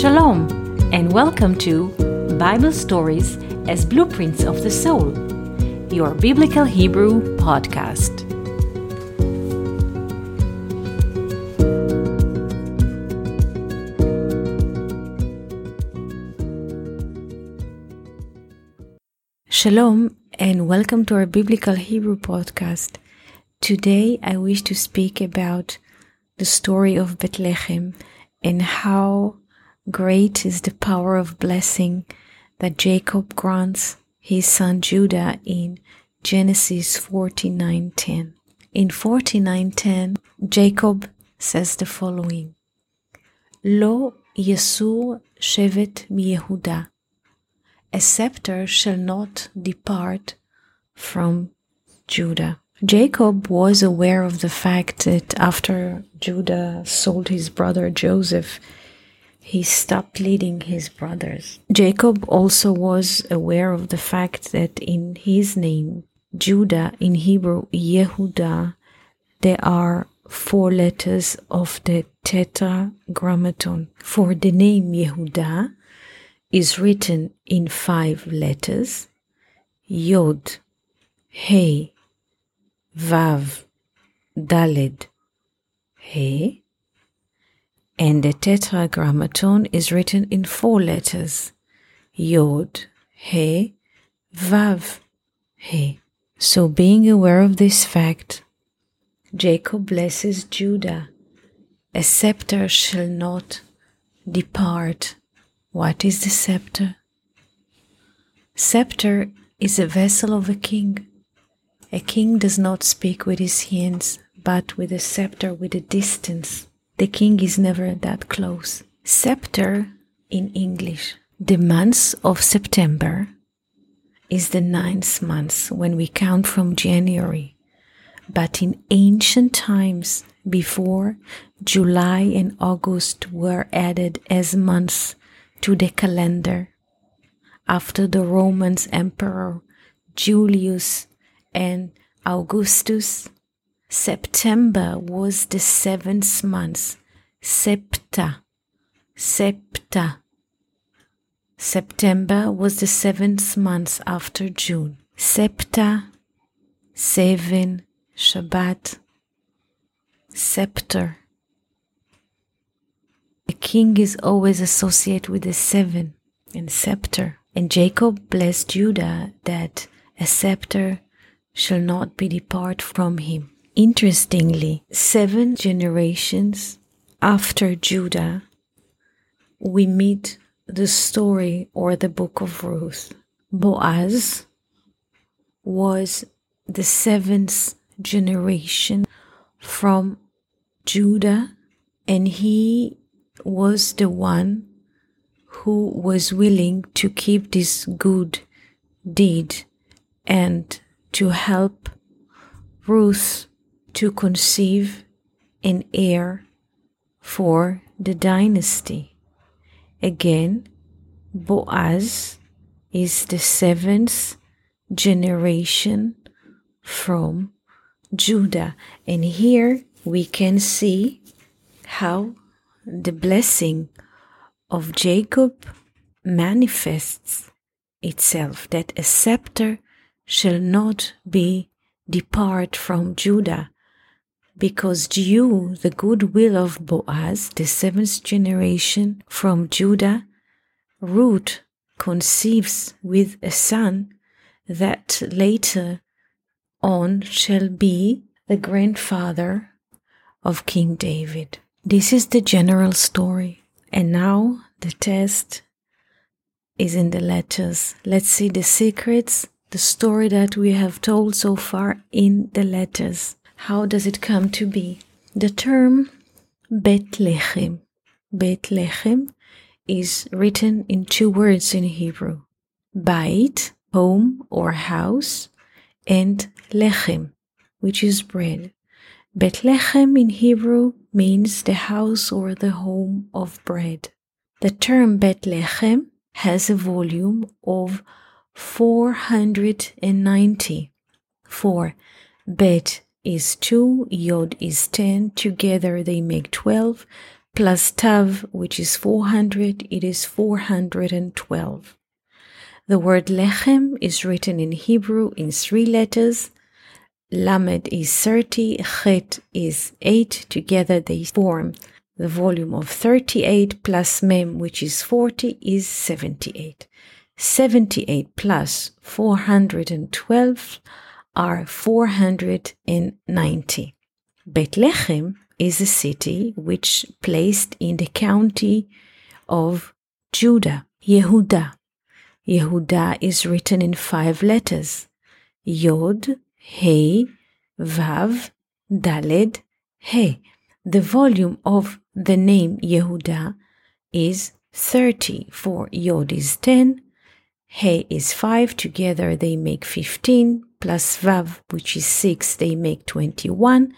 Shalom, and welcome to Bible Stories as Blueprints of the Soul, your Biblical Hebrew podcast. Shalom, and welcome to our Biblical Hebrew podcast. Today I wish to speak about the story of Bethlehem and how great is the power of blessing that Jacob grants his son Judah in Genesis 49:10. In 49:10, Jacob says the following: Lo yesur shevet miYehuda. A scepter shall not depart from Judah. Jacob was aware of the fact that after Judah sold his brother Joseph, he stopped leading his brothers. Jacob also was aware of the fact that in his name, Judah in Hebrew, Yehuda, there are four letters of the tetragrammaton. For the name Yehuda is written in five letters, Yod, Hey, Vav, Daled, He, and the tetragrammaton is written in four letters, Yod, He, Vav, He. So being aware of this fact, Jacob blesses Judah, a scepter shall not depart. What is the scepter? Scepter is a vessel of a king a king does not speak with his hands, but with a scepter with a distance. The king is never that close. Scepter in English. The month of September is the ninth month when we count from January. But in ancient times, before July and August were added as months to the calendar, after the Roman Emperor Julius and Augustus. September was the seventh month. Septa. Septa. September was the seventh month after June. Septa, seven, Shabbat, scepter. A king is always associated with the seven and scepter. And Jacob blessed Judah that a scepter shall not be depart from him. Interestingly, seven generations after Judah, we meet the story or the book of Ruth. Boaz was the seventh generation from Judah, and he was the one who was willing to keep this good deed and to help Ruth to conceive an heir for the dynasty. Again, Boaz is the seventh generation from Judah. And here we can see how the blessing of Jacob manifests itself that a scepter shall not be depart from Judah, because due the goodwill of Boaz, the seventh generation from Judah, Ruth conceives with a son that later on shall be the grandfather of King David. This is the general story. And now the test is in the letters. Let's see the secrets the story that we have told so far in the letters. How does it come to be? The term Bethlehem. Bethlehem is written in two words in Hebrew. Bait, home or house, and lechem, which is bread. Bethlehem in Hebrew means the house or the home of bread. The term Bethlehem has a volume of 490. 4. Bet is 2, Yod is 10, together they make 12, plus tav, which is 400, it is 412. The word lechem is written in Hebrew in three letters. Lamed is 30, Chet is 8. Together they form the volume of 38 plus Mem, which is 40, is 78. 78 plus 412 are 490. Bethlehem is a city which placed in the county of Judah, Yehuda. Yehuda is written in five letters Yod, He, Vav, Daled, He. The volume of the name Yehuda is 30, for Yod is 10, He is 5, together they make 15, plus Vav, which is 6, they make 21,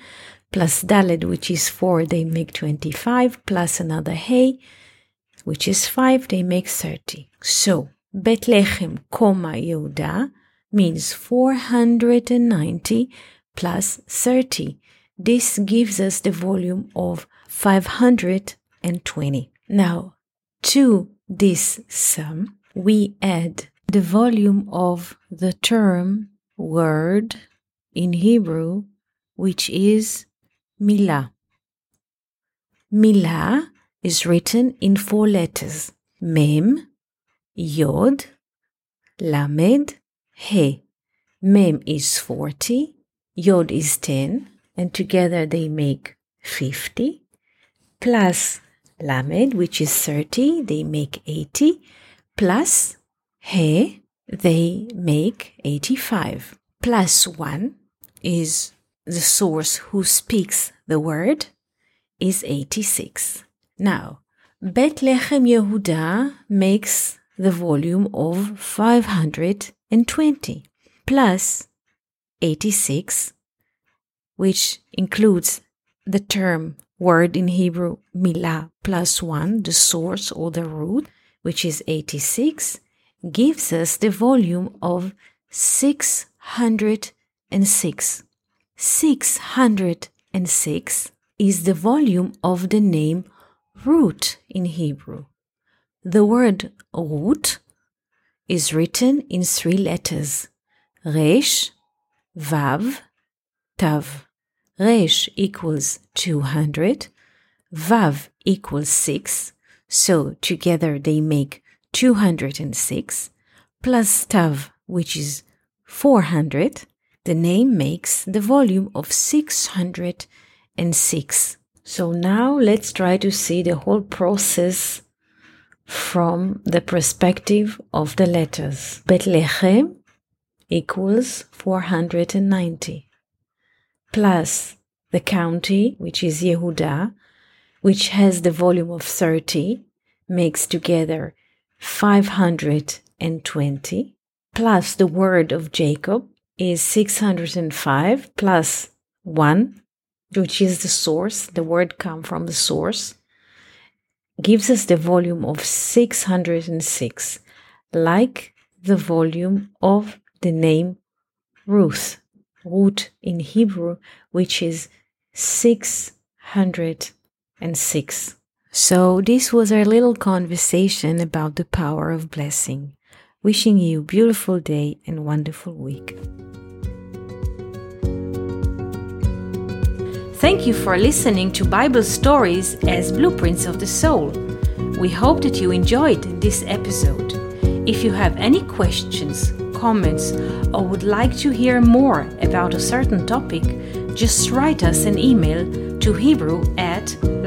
plus Daled, which is 4, they make 25, plus another He, which is 5, they make 30. So, Bethlehem, comma Yehuda means 490 plus 30. This gives us the volume of 520. Now, to this sum, we add the volume of the term word in Hebrew, which is milah. Milah is written in four letters Mem, Yod, Lamed, He. Mem is 40, Yod is 10, and together they make 50, plus Lamed, which is 30, they make 80, plus He, they make 85. Plus 1 is the source who speaks the word, is 86. Now, Bethlehem Yehuda makes the volume of 520 plus 86, which includes the term word in Hebrew milah plus 1, the source or the root, which is 86, gives us the volume of 606. 606 is the volume of the name Ruth in Hebrew. The word Ruth is written in three letters Resh, Vav, Tav. Resh equals 200, Vav equals 6, so together they make 206, plus Tav, which is 400, the name makes the volume of 606. So now let's try to see the whole process from the perspective of the letters. Bethlehem equals 490 plus the county, which is Yehuda, which has the volume of 30, makes together 520, plus the word of Jacob is 605 plus 1, which is the source, the word come from the source, gives us the volume of 606, like the volume of the name Ruth, Ruth in Hebrew, which is 606. So, this was our little conversation about the power of blessing. Wishing you a beautiful day and wonderful week. Thank you for listening to Bible stories as blueprints of the soul. We hope that you enjoyed this episode. If you have any questions, comments, or would like to hear more about a certain topic, just write us an email to Hebrew at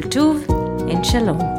And Shalom.